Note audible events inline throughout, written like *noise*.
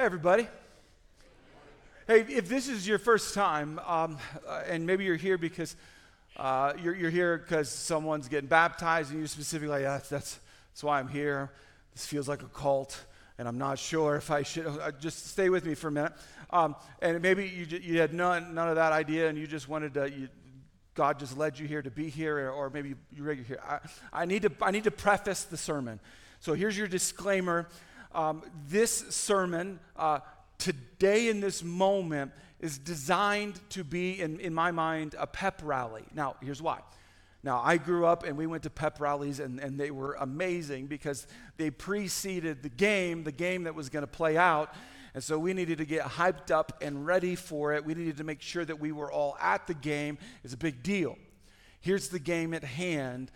Everybody. Hey, if this is your first time, um, uh, and maybe you're here because uh, you're, you're, here because someone's getting baptized, and you specifically like, that's, that's, that's why I'm here. This feels like a cult, and I'm not sure if I should. Uh, just stay with me for a minute. Um, and maybe you, you had none, none of that idea, and you just wanted to. You, God just led you here to be here, or, maybe you are here. I, I, need to, I need to preface the sermon. So here's your disclaimer. Um, this sermon, uh, today in this moment, is designed to be, in, in my mind, a pep rally. Now, here's why. Now, I grew up and we went to pep rallies, and, and they were amazing because they preceded the game, the game that was going to play out. And so we needed to get hyped up and ready for it. We needed to make sure that we were all at the game. It's a big deal. Here's the game at hand.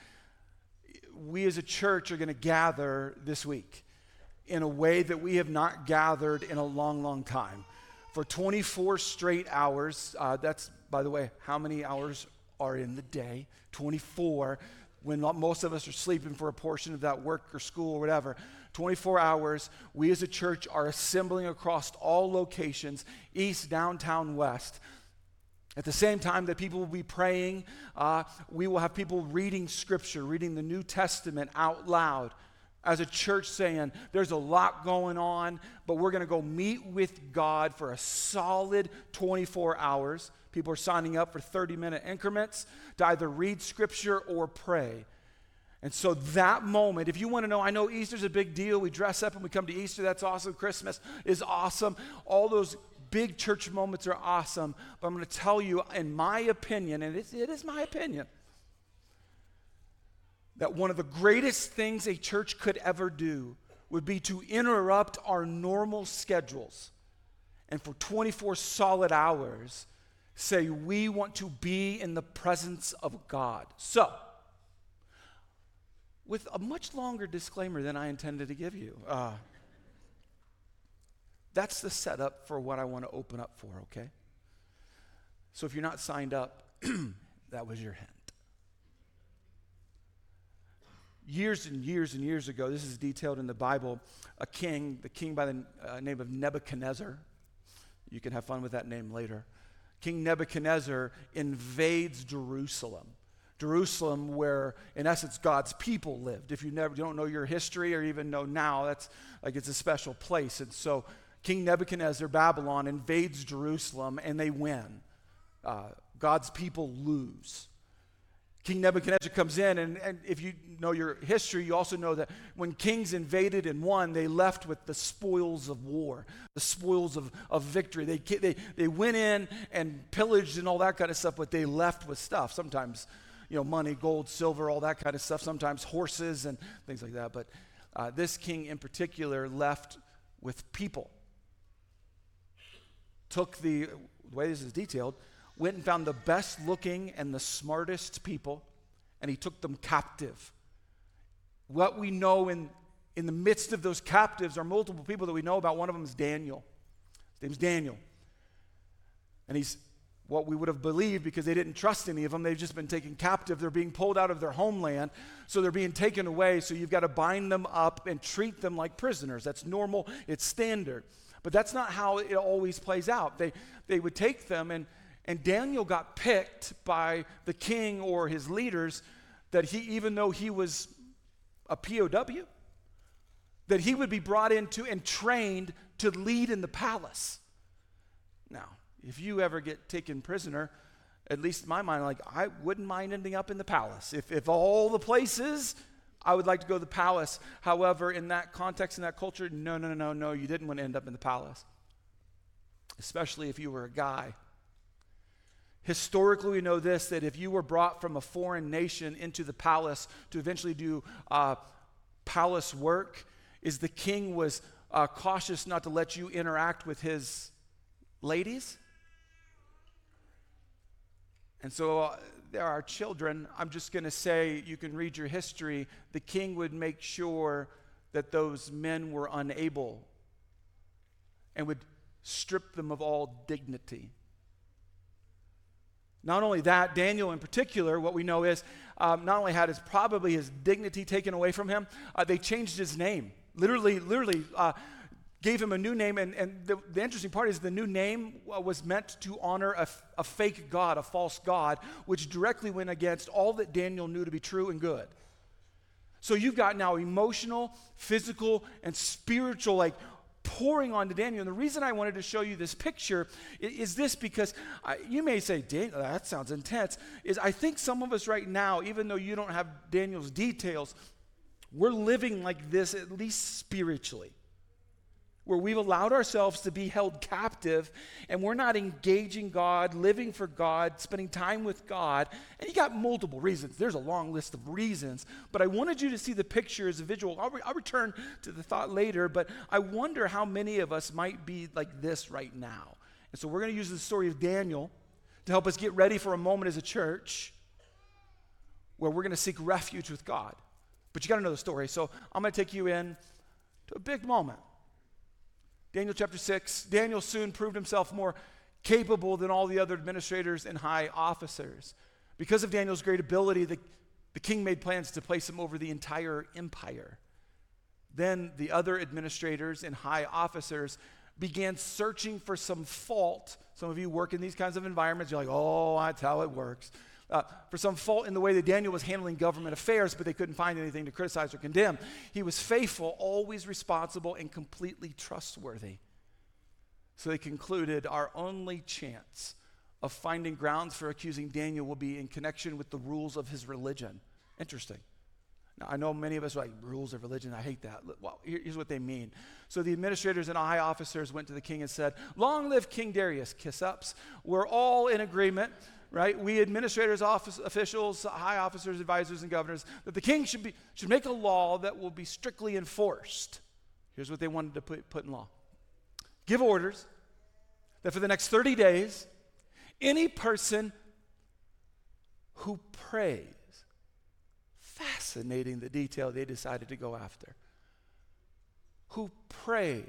We as a church are going to gather this week in a way that we have not gathered in a long, long time. For 24 straight hours, uh, that's, by the way, how many hours are in the day? 24, when most of us are sleeping for a portion of that work or school or whatever. 24 hours, we as a church are assembling across all locations, east, downtown, west. At the same time that people will be praying, uh, we will have people reading scripture, reading the New Testament out loud as a church saying, there's a lot going on, but we're going to go meet with God for a solid 24 hours. People are signing up for 30 minute increments to either read scripture or pray. And so that moment, if you want to know, I know Easter's a big deal. We dress up and we come to Easter. That's awesome. Christmas is awesome. All those big church moments are awesome. But I'm going to tell you, in my opinion, and it is my opinion, that one of the greatest things a church could ever do would be to interrupt our normal schedules and for 24 solid hours say, We want to be in the presence of God. So, with a much longer disclaimer than I intended to give you, uh, that's the setup for what I want to open up for, okay? So, if you're not signed up, *clears throat* that was your hint. Years and years and years ago, this is detailed in the Bible, a king, the king by the uh, name of Nebuchadnezzar, you can have fun with that name later. King Nebuchadnezzar invades Jerusalem. Jerusalem, where in essence God's people lived. If you never you don't know your history or even know now, that's like it's a special place. And so King Nebuchadnezzar, Babylon, invades Jerusalem and they win. Uh, God's people lose. King Nebuchadnezzar comes in, and, and if you know your history, you also know that when kings invaded and won, they left with the spoils of war, the spoils of, of victory. They, they, they went in and pillaged and all that kind of stuff, but they left with stuff. Sometimes, you know, money, gold, silver, all that kind of stuff. Sometimes horses and things like that. But uh, this king in particular left with people. Took the, the way this is detailed, went and found the best looking and the smartest people, and he took them captive. What we know in, in the midst of those captives are multiple people that we know about. One of them is Daniel. His name's Daniel. And he's what we would have believed because they didn't trust any of them. They've just been taken captive. They're being pulled out of their homeland. So they're being taken away. So you've got to bind them up and treat them like prisoners. That's normal, it's standard. But that's not how it always plays out. They, they would take them and and Daniel got picked by the king or his leaders that he, even though he was a POW, that he would be brought into and trained to lead in the palace. Now, if you ever get taken prisoner, at least in my mind, like I wouldn't mind ending up in the palace. If, if all the places, I would like to go to the palace. However, in that context, in that culture, no, no, no, no, no, you didn't want to end up in the palace. Especially if you were a guy Historically, we know this that if you were brought from a foreign nation into the palace to eventually do uh, palace work, is the king was uh, cautious not to let you interact with his ladies. And so uh, there are children. I'm just going to say, you can read your history. The king would make sure that those men were unable and would strip them of all dignity. Not only that, Daniel in particular, what we know is um, not only had his probably his dignity taken away from him, uh, they changed his name. Literally, literally, uh, gave him a new name. And, and the, the interesting part is the new name was meant to honor a, a fake God, a false God, which directly went against all that Daniel knew to be true and good. So you've got now emotional, physical, and spiritual, like pouring onto Daniel. And the reason I wanted to show you this picture is, is this because I, you may say, Daniel, that sounds intense. Is I think some of us right now, even though you don't have Daniel's details, we're living like this, at least spiritually where we've allowed ourselves to be held captive and we're not engaging God, living for God, spending time with God. And you got multiple reasons. There's a long list of reasons, but I wanted you to see the picture as a visual. I'll, re- I'll return to the thought later, but I wonder how many of us might be like this right now. And so we're going to use the story of Daniel to help us get ready for a moment as a church where we're going to seek refuge with God. But you got to know the story. So I'm going to take you in to a big moment. Daniel chapter 6, Daniel soon proved himself more capable than all the other administrators and high officers. Because of Daniel's great ability, the, the king made plans to place him over the entire empire. Then the other administrators and high officers began searching for some fault. Some of you work in these kinds of environments, you're like, oh, that's how it works uh, for some fault in the way that Daniel was handling government affairs, but they couldn't find anything to criticize or condemn. He was faithful, always responsible, and completely trustworthy. So they concluded our only chance of finding grounds for accusing Daniel will be in connection with the rules of his religion. Interesting. Now, I know many of us are like, rules of religion, I hate that. Well, here's what they mean. So the administrators and high officers went to the king and said, Long live King Darius, kiss ups. We're all in agreement right? We administrators, office, officials, high officers, advisors, and governors, that the king should, be, should make a law that will be strictly enforced. Here's what they wanted to put, put in law give orders that for the next 30 days, any person who prays, fascinating the detail they decided to go after, who prays.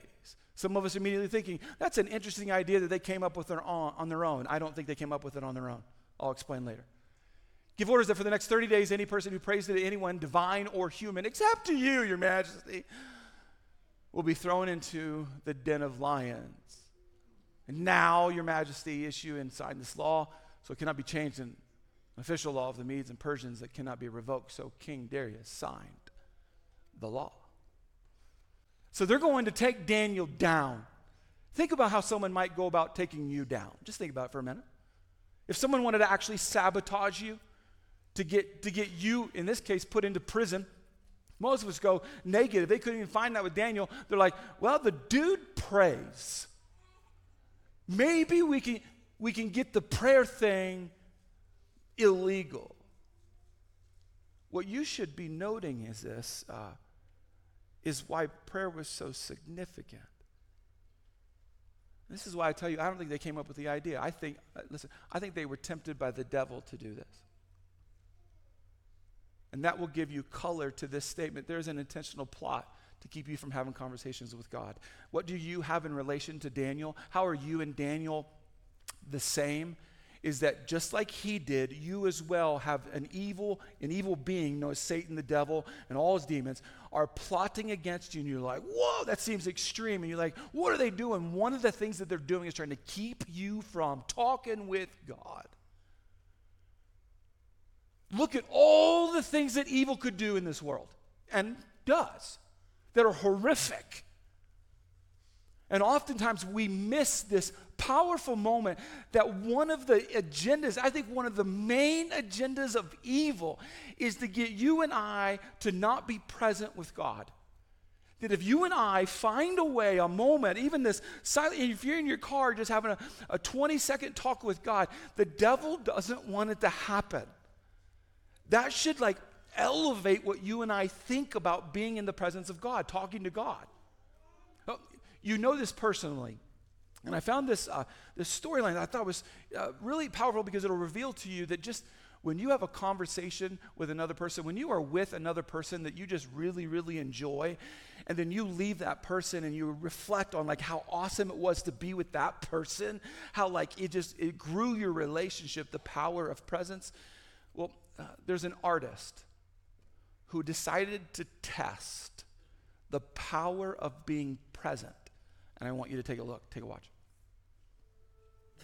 Some of us immediately thinking, that's an interesting idea that they came up with on their own. I don't think they came up with it on their own. I'll explain later. Give orders that for the next 30 days, any person who prays to anyone, divine or human, except to you, your majesty, will be thrown into the den of lions. And now, your majesty, issue and sign this law, so it cannot be changed in official law of the Medes and Persians that cannot be revoked. So King Darius signed the law. So they're going to take Daniel down. Think about how someone might go about taking you down. Just think about it for a minute. If someone wanted to actually sabotage you, to get, to get you, in this case, put into prison, most of us go negative. They couldn't even find that with Daniel. They're like, well, the dude prays. Maybe we can, we can get the prayer thing illegal. What you should be noting is this uh, is why prayer was so significant. This is why I tell you, I don't think they came up with the idea. I think, uh, listen, I think they were tempted by the devil to do this. And that will give you color to this statement. There's an intentional plot to keep you from having conversations with God. What do you have in relation to Daniel? How are you and Daniel the same? Is that just like he did, you as well have an evil, an evil being known as Satan, the devil, and all his demons are plotting against you. And you're like, whoa, that seems extreme. And you're like, what are they doing? One of the things that they're doing is trying to keep you from talking with God. Look at all the things that evil could do in this world and does that are horrific. And oftentimes we miss this powerful moment that one of the agendas, I think one of the main agendas of evil, is to get you and I to not be present with God. That if you and I find a way, a moment, even this silent, if you're in your car just having a, a 20 second talk with God, the devil doesn't want it to happen. That should like elevate what you and I think about being in the presence of God, talking to God. You know this personally. And I found this, uh, this storyline I thought was uh, really powerful because it'll reveal to you that just when you have a conversation with another person, when you are with another person that you just really, really enjoy, and then you leave that person and you reflect on like how awesome it was to be with that person, how like it just it grew your relationship, the power of presence. Well, uh, there's an artist who decided to test the power of being present And I want you to take a look, take a watch.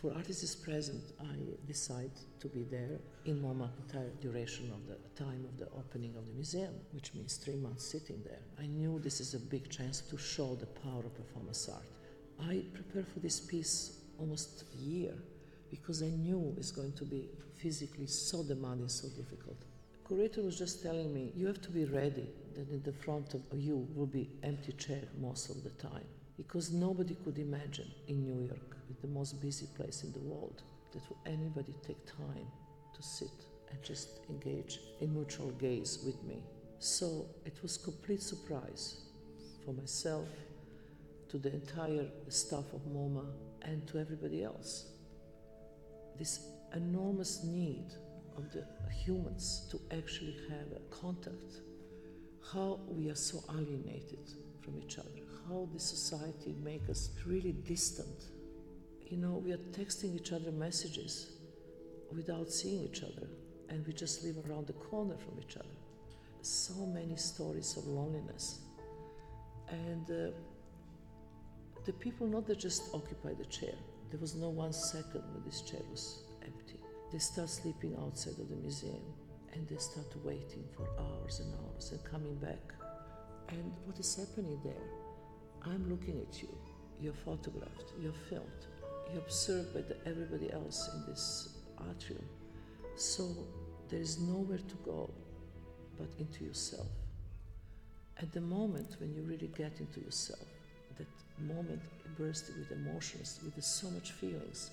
For artists present, I decide to be there in MoMA entire duration of the time of the opening of the museum, which means three months sitting there. I knew this is a big chance to show the power of performance art. I prepared for this piece almost a year because I knew it's going to be physically so demanding, so difficult. The curator was just telling me, you have to be ready that in the front of you will be empty chair most of the time because nobody could imagine in New York, the most busy place in the world, that would anybody take time to sit and just engage in mutual gaze with me. So it was complete surprise for myself, to the entire staff of MoMA, and to everybody else. This enormous need of the humans to actually have a contact, how we are so alienated from each other, how the society makes us really distant. You know, we are texting each other messages without seeing each other, and we just live around the corner from each other. So many stories of loneliness. And uh, the people not that just occupy the chair, there was no one second when this chair was empty. They start sleeping outside of the museum and they start waiting for hours and hours and coming back. And what is happening there? I'm looking at you. You're photographed, you're filmed, you're observed by the, everybody else in this atrium. So there is nowhere to go but into yourself. At the moment when you really get into yourself, that moment bursts with emotions, with so much feelings.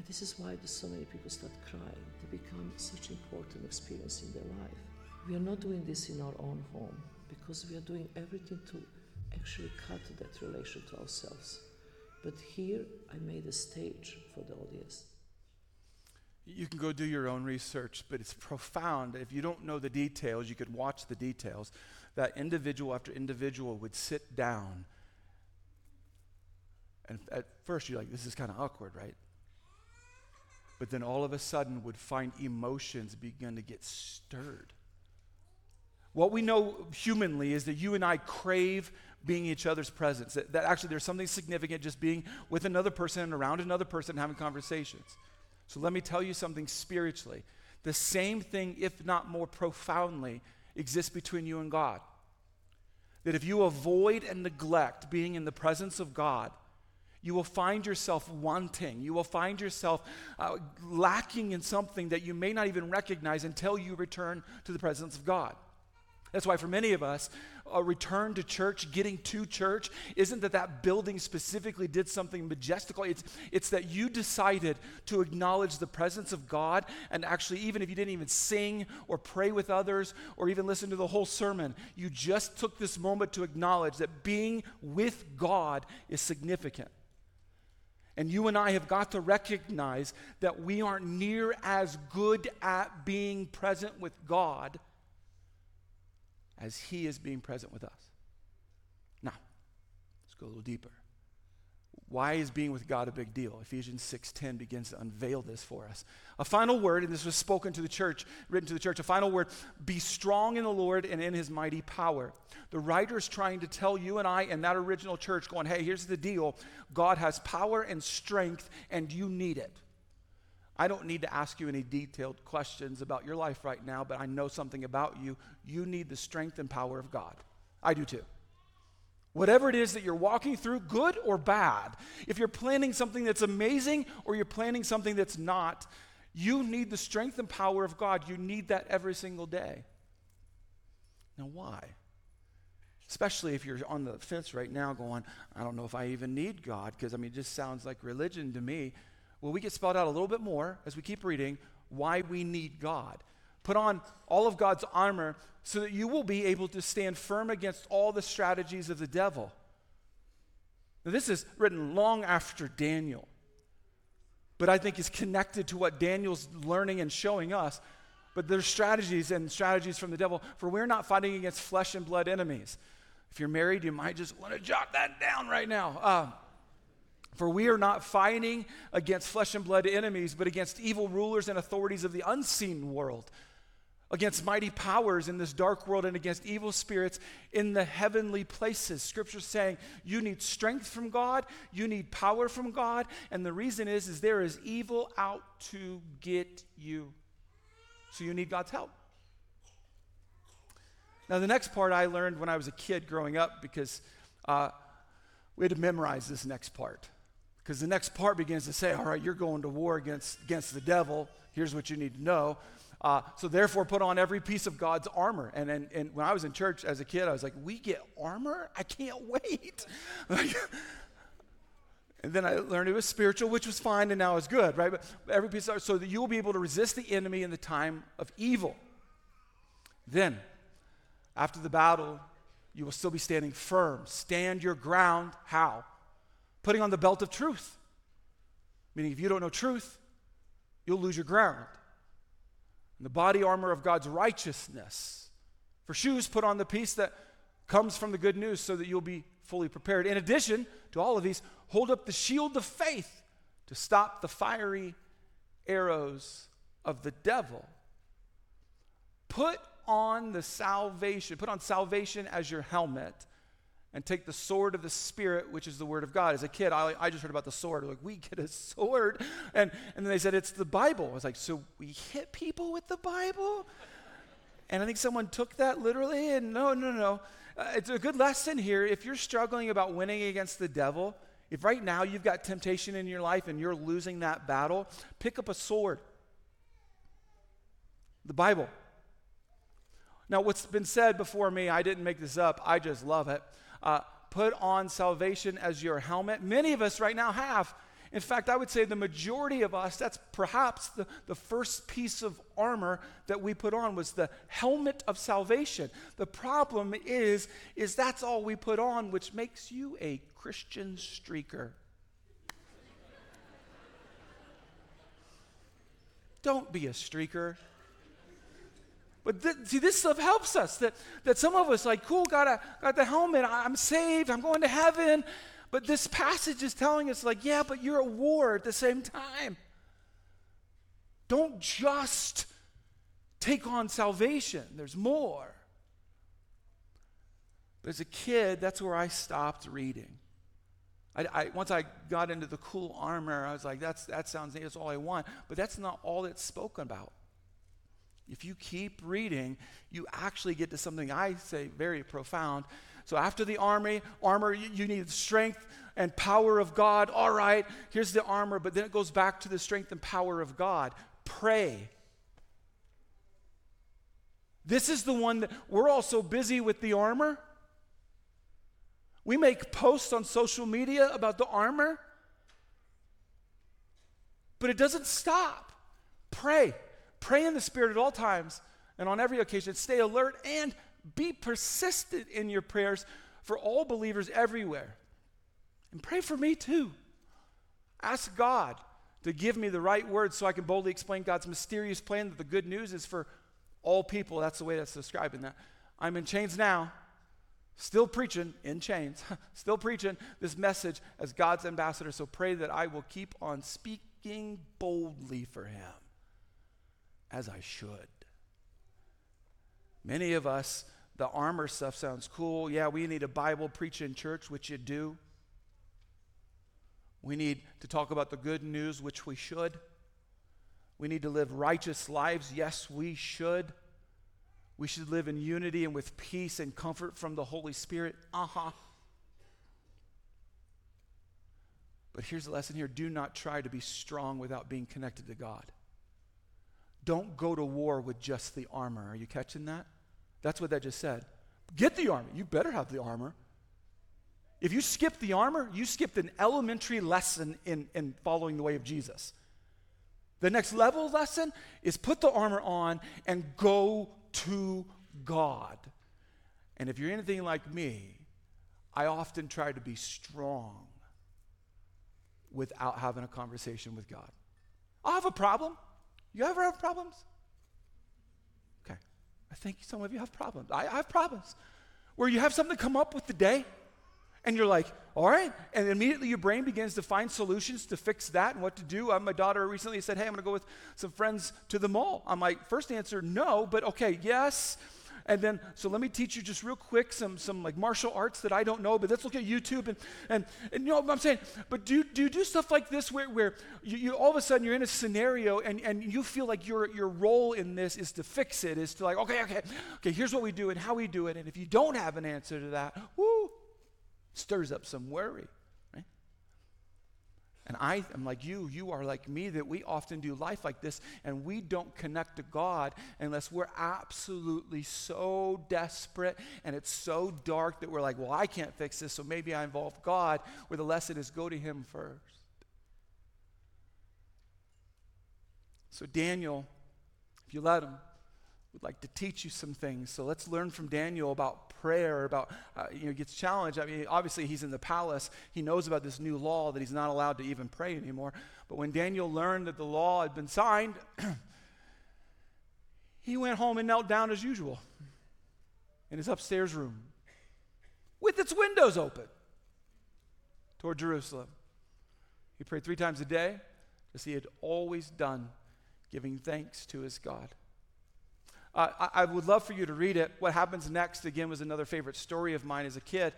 And this is why so many people start crying. They become such important experience in their life. We are not doing this in our own home because we are doing everything to actually cut that relation to ourselves. But here I made a stage for the audience. You can go do your own research, but it's profound. If you don't know the details, you could watch the details. That individual after individual would sit down. And at first, you're like, this is kind of awkward, right? But then all of a sudden, would find emotions begin to get stirred. What we know humanly is that you and I crave being each other's presence. That, that, actually there's something significant just being with another person and around another person having conversations. So let me tell you something spiritually. The same thing, if not more profoundly, exists between you and God. That if you avoid and neglect being in the presence of God, you will find yourself wanting. You will find yourself uh, lacking in something that you may not even recognize until you return to the presence of God. That's why, for many of us, a return to church, getting to church, isn't that that building specifically did something majestical. It's, it's that you decided to acknowledge the presence of God, and actually, even if you didn't even sing or pray with others or even listen to the whole sermon, you just took this moment to acknowledge that being with God is significant. And you and I have got to recognize that we aren't near as good at being present with God as He is being present with us. Now, let's go a little deeper. Why is being with God a big deal? Ephesians 6:10 begins to unveil this for us. A final word, and this was spoken to the church, written to the church, a final word, be strong in the Lord and in his mighty power. The writer is trying to tell you and I and that original church, going, hey, here's the deal. God has power and strength, and you need it. I don't need to ask you any detailed questions about your life right now, but I know something about you. You need the strength and power of God. I do too. Whatever it is that you're walking through, good or bad, if you're planning something that's amazing or you're planning something that's not, you need the strength and power of God. You need that every single day. Now, why? Especially if you're on the fence right now going, I don't know if I even need God, because I mean, it just sounds like religion to me. Well, we get spelled out a little bit more as we keep reading why we need God. Put on all of God's armor so that you will be able to stand firm against all the strategies of the devil. Now, this is written long after Daniel, but I think is connected to what Daniel's learning and showing us. But there's strategies and strategies from the devil, for we're not fighting against flesh and blood enemies. If you're married, you might just want to jot that down right now. Uh, for we are not fighting against flesh and blood enemies, but against evil rulers and authorities of the unseen world, against mighty powers in this dark world and against evil spirits in the heavenly places. Scripture saying you need strength from God, you need power from God, and the reason is is there is evil out to get you. So you need God's help. Now the next part I learned when I was a kid growing up because uh, we had to memorize this next part. Because the next part begins to say, all right, you're going to war against, against the devil. Here's what you need to know. Uh, so therefore, put on every piece of God's armor. And, and, and when I was in church as a kid, I was like, we get armor? I can't wait. *laughs* and then I learned it was spiritual, which was fine, and now it's good, right? But every piece of, armor, so that you will be able to resist the enemy in the time of evil. Then, after the battle, you will still be standing firm. Stand your ground. How? Putting on the belt of truth. Meaning, if you don't know truth, you'll lose your ground and the body armor of God's righteousness. For shoes, put on the peace that comes from the good news so that you'll be fully prepared. In addition to all of these, hold up the shield of faith to stop the fiery arrows of the devil. Put on the salvation, put on salvation as your helmet and take the sword of the Spirit, which is the Word of God. As a kid, I, I just heard about the sword. Like, we get a sword. And, and then they said, it's the Bible. I was like, so we hit people with the Bible? And I think someone took that literally. And no, no, no. Uh, it's a good lesson here. If you're struggling about winning against the devil, if right now you've got temptation in your life and you're losing that battle, pick up a sword. The Bible. Now, what's been said before me, I didn't make this up, I just love it uh, put on salvation as your helmet. Many of us right now have. In fact, I would say the majority of us, that's perhaps the, the first piece of armor that we put on was the helmet of salvation. The problem is, is that's all we put on, which makes you a Christian streaker. Don't be a streaker. But th- see, this stuff helps us. That, that some of us, like, cool, got, a, got the helmet, I'm saved, I'm going to heaven. But this passage is telling us, like, yeah, but you're at war at the same time. Don't just take on salvation, there's more. But as a kid, that's where I stopped reading. I, I, once I got into the cool armor, I was like, that's, that sounds neat, that's all I want. But that's not all it's spoken about. If you keep reading, you actually get to something I say very profound. So after the army, armor, you, you need strength and power of God. All right, here's the armor, but then it goes back to the strength and power of God. Pray. This is the one that we're all so busy with the armor. We make posts on social media about the armor, but it doesn't stop. Pray. Pray in the Spirit at all times and on every occasion. Stay alert and be persistent in your prayers for all believers everywhere. And pray for me too. Ask God to give me the right words so I can boldly explain God's mysterious plan that the good news is for all people. That's the way that's described in that. I'm in chains now, still preaching in chains, *laughs* still preaching this message as God's ambassador. So pray that I will keep on speaking boldly for Him as I should. Many of us, the armor stuff sounds cool. Yeah, we need a Bible preach in church, which you do. We need to talk about the good news, which we should. We need to live righteous lives. Yes, we should. We should live in unity and with peace and comfort from the Holy Spirit. Uh huh. But here's the lesson here do not try to be strong without being connected to God. Don't go to war with just the armor. Are you catching that? That's what that just said. Get the armor. You better have the armor. If you skip the armor, you skipped an elementary lesson in, in following the way of Jesus. The next level lesson is put the armor on and go to God. And if you're anything like me, I often try to be strong without having a conversation with God. I'll have a problem. You ever have problems? Okay. I think some of you have problems. I, I have problems where you have something come up with the day And you're like, all right. And immediately your brain begins to find solutions to fix that and what to do. Uh, my daughter recently said, hey, I'm going to go with some friends to the mall. I'm like, first answer, no, but okay, yes. And then, so let me teach you just real quick some, some like martial arts that I don't know, but let's look at YouTube. And, and, and you know what I'm saying? But do, do you do stuff like this where, where you, you all of a sudden you're in a scenario and, and you feel like your, your role in this is to fix it, is to like, okay, okay, okay, here's what we do and how we do it. And if you don't have an answer to that, whoo, stirs up some worry. And I am like you, you are like me, that we often do life like this and we don't connect to God unless we're absolutely so desperate and it's so dark that we're like, well, I can't fix this, so maybe I involve God, where the lesson is go to Him first. So, Daniel, if you let him, would like to teach you some things. So let's learn from Daniel about prayer, about, uh, you know, gets challenged. I mean, obviously he's in the palace. He knows about this new law that he's not allowed to even pray anymore. But when Daniel learned that the law had been signed, *clears throat* he went home and knelt down as usual in his upstairs room with its windows open toward Jerusalem. He prayed three times a day as he had always done, giving thanks to his God. Uh, I, I, would love for you to read it. What happens next, again, was another favorite story of mine as a kid.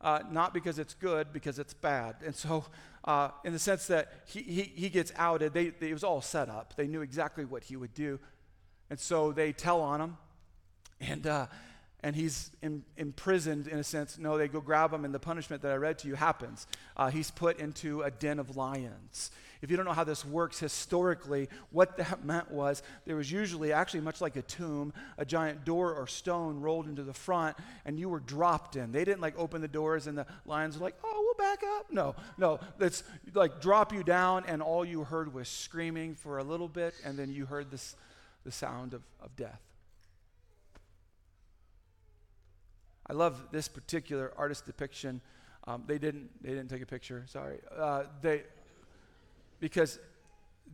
Uh, not because it's good, because it's bad. And so, uh, in the sense that he, he, he gets outed, they, they, it was all set up. They knew exactly what he would do. And so they tell on him. And, uh, and he's in, imprisoned in a sense. No, they go grab him, and the punishment that I read to you happens. Uh, he's put into a den of lions. If you don't know how this works historically, what that *laughs* meant was there was usually, actually, much like a tomb, a giant door or stone rolled into the front, and you were dropped in. They didn't like open the doors, and the lions were like, oh, we'll back up. No, no, it's like drop you down, and all you heard was screaming for a little bit, and then you heard this, the sound of, of death. I love this particular artist depiction. Um, they didn't. They didn't take a picture. Sorry. Uh, they because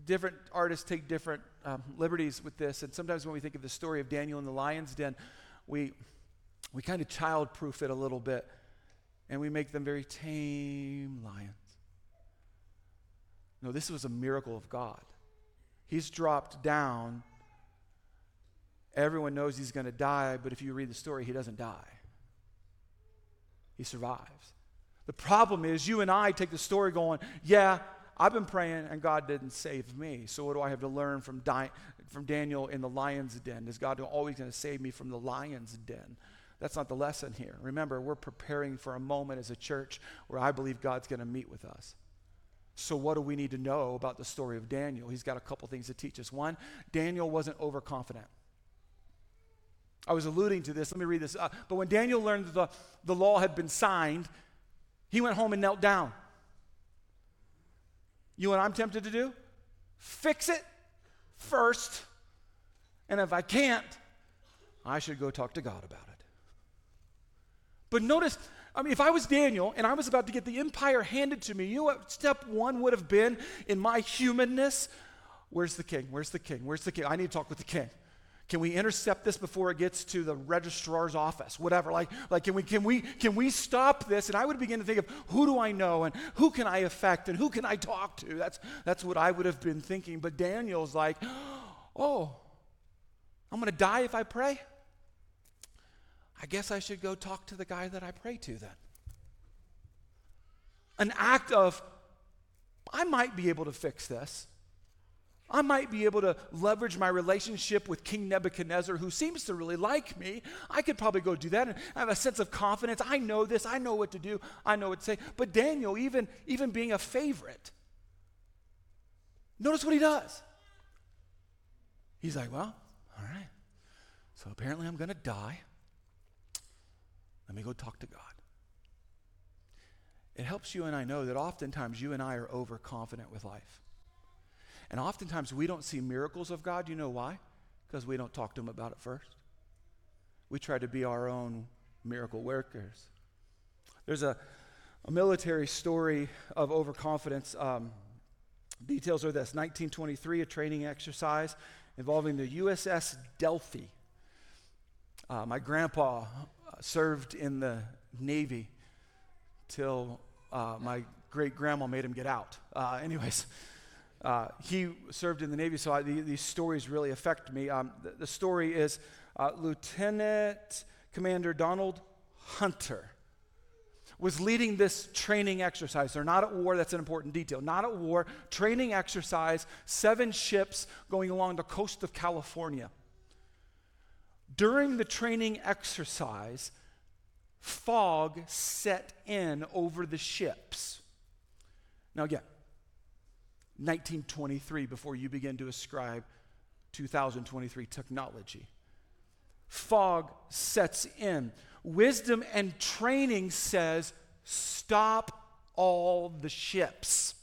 different artists take different um, liberties with this. And sometimes when we think of the story of Daniel in the lion's den, we, we kind of childproof it a little bit and we make them very tame lions. No, this was a miracle of God. He's dropped down. Everyone knows he's going to die, but if you read the story, he doesn't die. He survives. The problem is, you and I take the story going, yeah, I've been praying and God didn't save me. So what do I have to learn from, Di- from Daniel in the lion's den? Is God always going to save me from the lion's den? That's not the lesson here. Remember, we're preparing for a moment as a church where I believe God's going to meet with us. So, what do we need to know about the story of Daniel? He's got a couple things to teach us. One, Daniel wasn't overconfident. I was alluding to this. Let me read this. Uh, but when Daniel learned that the, the law had been signed, he went home and knelt down. You know what I'm tempted to do? Fix it first. And if I can't, I should go talk to God about it. But notice, I mean, if I was Daniel and I was about to get the empire handed to me, you know what step one would have been in my humanness? Where's the king? Where's the king? Where's the king? I need to talk with the king. Can we intercept this before it gets to the registrar's office? Whatever. Like, like can we can we can we stop this? And I would begin to think of who do I know and who can I affect and who can I talk to? That's that's what I would have been thinking. But Daniel's like, oh, I'm gonna die if I pray. I guess I should go talk to the guy that I pray to then. An act of, I might be able to fix this. I might be able to leverage my relationship with King Nebuchadnezzar, who seems to really like me. I could probably go do that and have a sense of confidence. I know this. I know what to do. I know what to say. But Daniel, even, even being a favorite, notice what he does. He's like, well, all right. So apparently I'm going to die. Let me go talk to God. It helps you and I know that oftentimes you and I are overconfident with life. And oftentimes we don't see miracles of God. You know why? Because we don't talk to Him about it first. We try to be our own miracle workers. There's a, a military story of overconfidence. Um, details are this 1923, a training exercise involving the USS Delphy. Uh, my grandpa uh, served in the Navy till uh, my great grandma made him get out. Uh, anyways, uh, he served in the Navy, so I, the, these stories really affect me. Um, the, the, story is uh, Lieutenant Commander Donald Hunter was leading this training exercise. They're not at war, that's an important detail. Not at war, training exercise, seven ships going along the coast of California. During the training exercise, fog set in over the ships. Now, again, 1923, before you begin to ascribe 2023 technology. Fog sets in. Wisdom and training says, stop all the ships.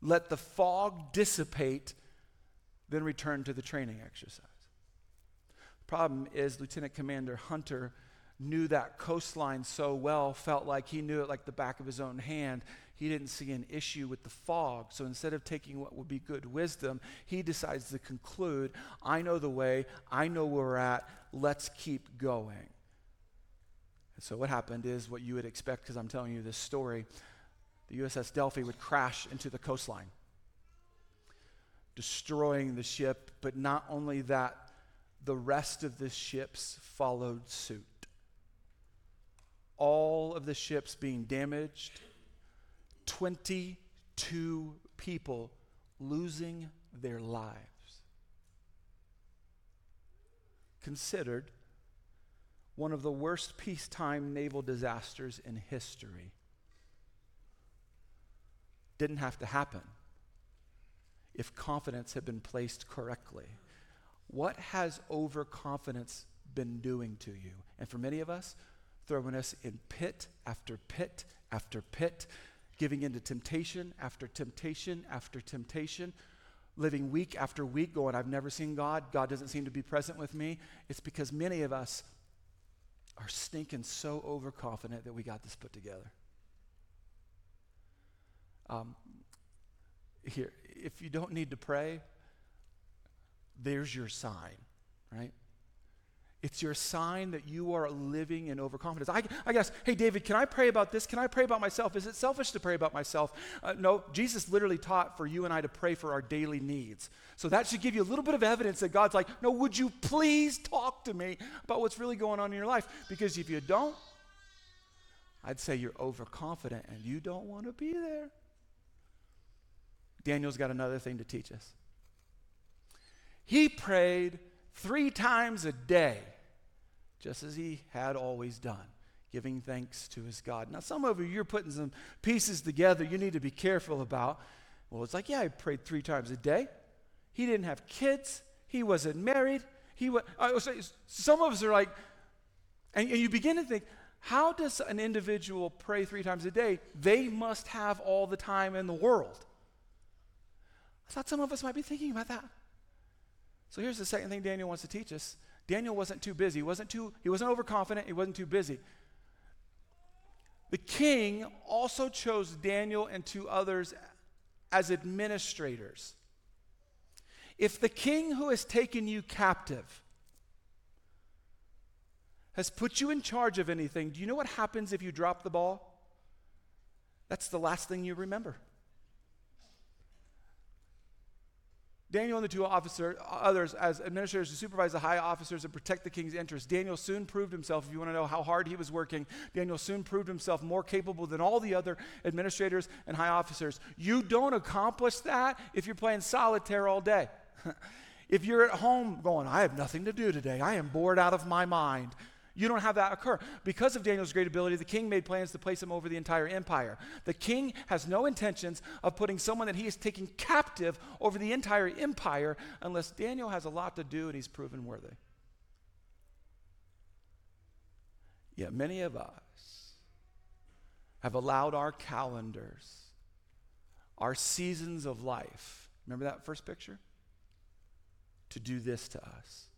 Let the fog dissipate, then return to the training exercise. The problem is, Lieutenant Commander Hunter knew that coastline so well, felt like he knew it like the back of his own hand. He didn't see an issue with the fog. So instead of taking what would be good wisdom, he decides to conclude I know the way, I know where we're at, let's keep going. And so what happened is what you would expect because I'm telling you this story. The USS Delphy would crash into the coastline, destroying the ship, but not only that, the rest of the ships followed suit. All of the ships being damaged, 22 people losing their lives. Considered one of the worst peacetime naval disasters in history. Didn't have to happen if confidence had been placed correctly. What has overconfidence been doing to you? And for many of us, throwing us in pit after pit after pit, giving into temptation after temptation after temptation, living week after week going, I've never seen God. God doesn't seem to be present with me. It's because many of us are stinking so overconfident that we got this put together. Um, here, if you don't need to pray, there's your sign, right? It's your sign that you are living in overconfidence. I, I guess, hey, David, can I pray about this? Can I pray about myself? Is it selfish to pray about myself? Uh, no, Jesus literally taught for you and I to pray for our daily needs. So that should give you a little bit of evidence that God's like, no, would you please talk to me about what's really going on in your life? Because if you don't, I'd say you're overconfident and you don't want to be there. Daniel's got another thing to teach us. He prayed three times a day just as he had always done, giving thanks to his God. Now, some of you, you're putting some pieces together you need to be careful about. Well, it's like, yeah, I prayed three times a day. He didn't have kids, he wasn't married. He was, uh, was some of us are like, and, and you begin to think, how does an individual pray three times a day? They must have all the time in the world. I thought some of us might be thinking about that. So here's the second thing Daniel wants to teach us Daniel wasn't too busy. He wasn't too he wasn't overconfident, he wasn't too busy. The king also chose Daniel and two others as administrators. If the king who has taken you captive has put you in charge of anything, do you know what happens if you drop the ball? That's the last thing you remember. Daniel and the two officer, others as administrators to supervise the high officers and protect the king's interests. Daniel soon proved himself, if you want to know how hard he was working, Daniel soon proved himself more capable than all the other administrators and high officers. You don't accomplish that if you're playing solitaire all day. *laughs* if you're at home going, I have nothing to do today, I am bored out of my mind. You don't have that occur. Because of Daniel's great ability, the king made plans to place him over the entire empire. The king has no intentions of putting someone that he is taking captive over the entire empire unless Daniel has a lot to do and he's proven worthy. Yet many of us have allowed our calendars, our seasons of life, remember that first picture? To do this to us.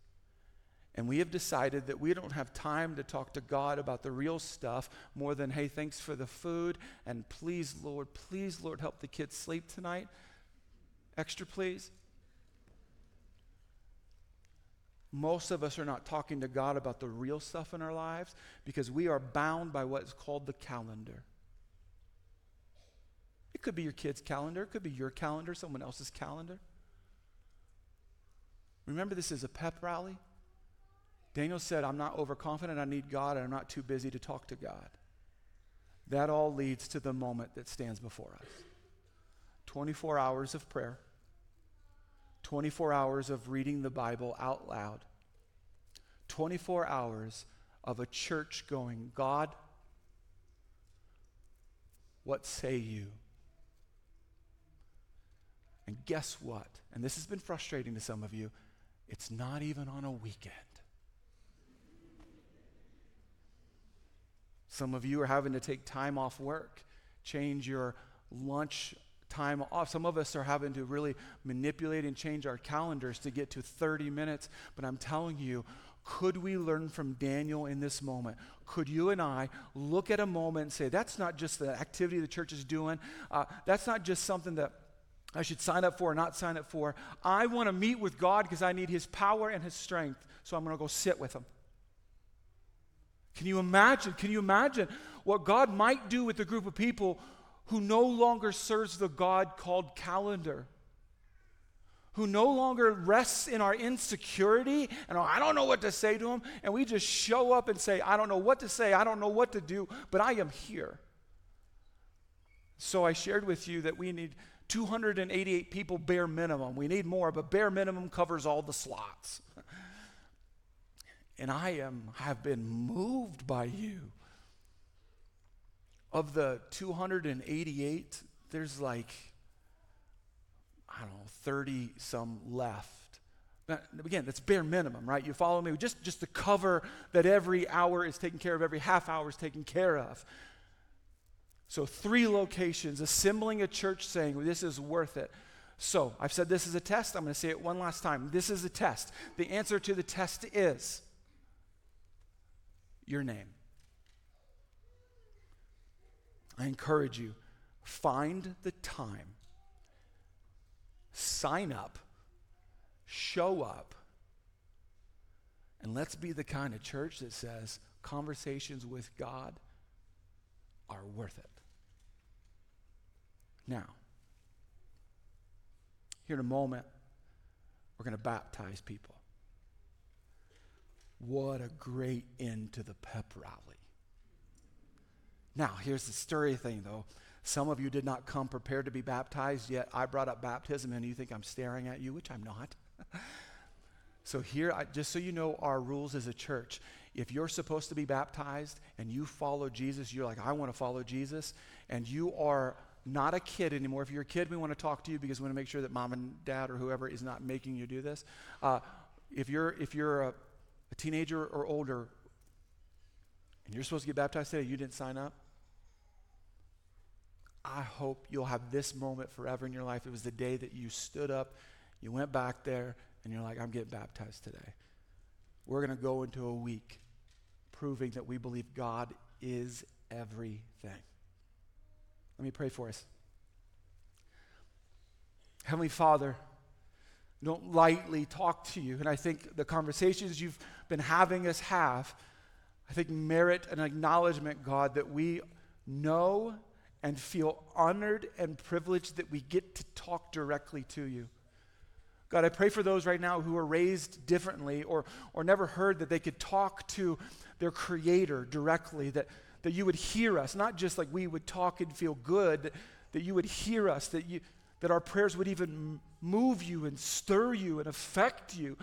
And we have decided that we don't have time to talk to God about the real stuff more than, hey, thanks for the food. And please, Lord, please, Lord, help the kids sleep tonight. Extra, please. Most of us are not talking to God about the real stuff in our lives because we are bound by what is called the calendar. It could be your kid's calendar, it could be your calendar, someone else's calendar. Remember, this is a pep rally. Daniel said, I'm not overconfident, I need God, and I'm not too busy to talk to God. That all leads to the moment that stands before us 24 hours of prayer, 24 hours of reading the Bible out loud, 24 hours of a church going, God, what say you? And guess what? And this has been frustrating to some of you. It's not even on a weekend. Some of you are having to take time off work, change your lunch time off. Some of us are having to really manipulate and change our calendars to get to 30 minutes. But I'm telling you, could we learn from Daniel in this moment? Could you and I look at a moment and say, that's not just the activity the church is doing, uh, that's not just something that I should sign up for or not sign up for. I want to meet with God because I need His power and His strength, so I'm going to go sit with Him. Can you imagine? Can you imagine what God might do with a group of people who no longer serves the God called calendar? Who no longer rests in our insecurity and oh, I don't know what to say to him, and we just show up and say, I don't know what to say, I don't know what to do, but I am here. So I shared with you that we need 288 people bare minimum. We need more, but bare minimum covers all the slots. *laughs* and I am have been moved by you. Of the 288, there's like I don't know, 30 some left. Now, again, that's bare minimum, right? You follow me? Just, just to cover that every hour is taken care of, every half hour is taken care of. So, three locations, assembling a church saying, This is worth it. So, I've said this is a test. I'm going to say it one last time. This is a test. The answer to the test is your name. I encourage you, find the time, sign up, show up, and let's be the kind of church that says conversations with God are worth it. Now, here in a moment, we're going to baptize people. What a great end to the pep rally. Now, here's the story thing, though. Some of you did not come prepared to be baptized, yet I brought up baptism and you think I'm staring at you, which I'm not. *laughs* so, here, I, just so you know, our rules as a church if you're supposed to be baptized and you follow Jesus, you're like, I want to follow Jesus, and you are not a kid anymore. If you're a kid, we want to talk to you because we want to make sure that mom and dad or whoever is not making you do this. Uh, if you're, if you're a, a teenager or older, and you're supposed to get baptized today, you didn't sign up, I hope you'll have this moment forever in your life. It was the day that you stood up, you went back there, and you're like, I'm getting baptized today. We're going to go into a week proving that we believe God is everything. Let me pray for us. Heavenly Father, don't lightly talk to you. And I think the conversations you've been having us have, I think merit an acknowledgement, God, that we know and feel honored and privileged that we get to talk directly to you. God, I pray for those right now who are raised differently or, or never heard that they could talk to their Creator directly, that, that you would hear us, not just like we would talk and feel good, that, that you would hear us, that, you, that our prayers would even move you and stir you and affect you.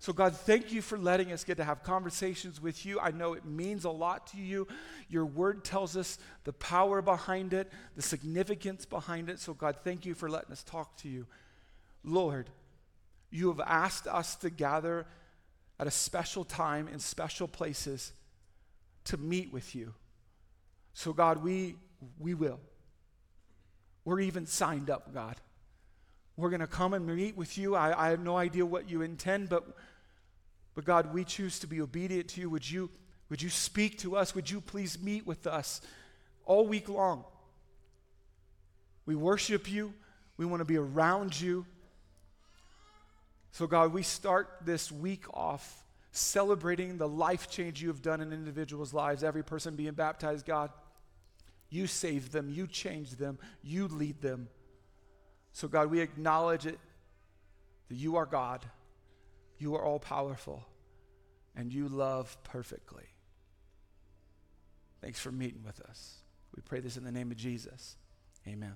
So, God, thank you for letting us get to have conversations with you. I know it means a lot to you. Your word tells us the power behind it, the significance behind it. So, God, thank you for letting us talk to you. Lord, you have asked us to gather at a special time in special places to meet with you. So, God, we, we will. We're even signed up, God. We're going to come and meet with you. I, I have no idea what you intend, but, but God, we choose to be obedient to you. Would you, would you speak to us? Would you please meet with us all week long? We worship you. We want to be around you. So, God, we start this week off celebrating the life change you have done in individuals' lives, every person being baptized, God. You save them, you change them, you lead them. So, God, we acknowledge it that you are God, you are all powerful, and you love perfectly. Thanks for meeting with us. We pray this in the name of Jesus. Amen.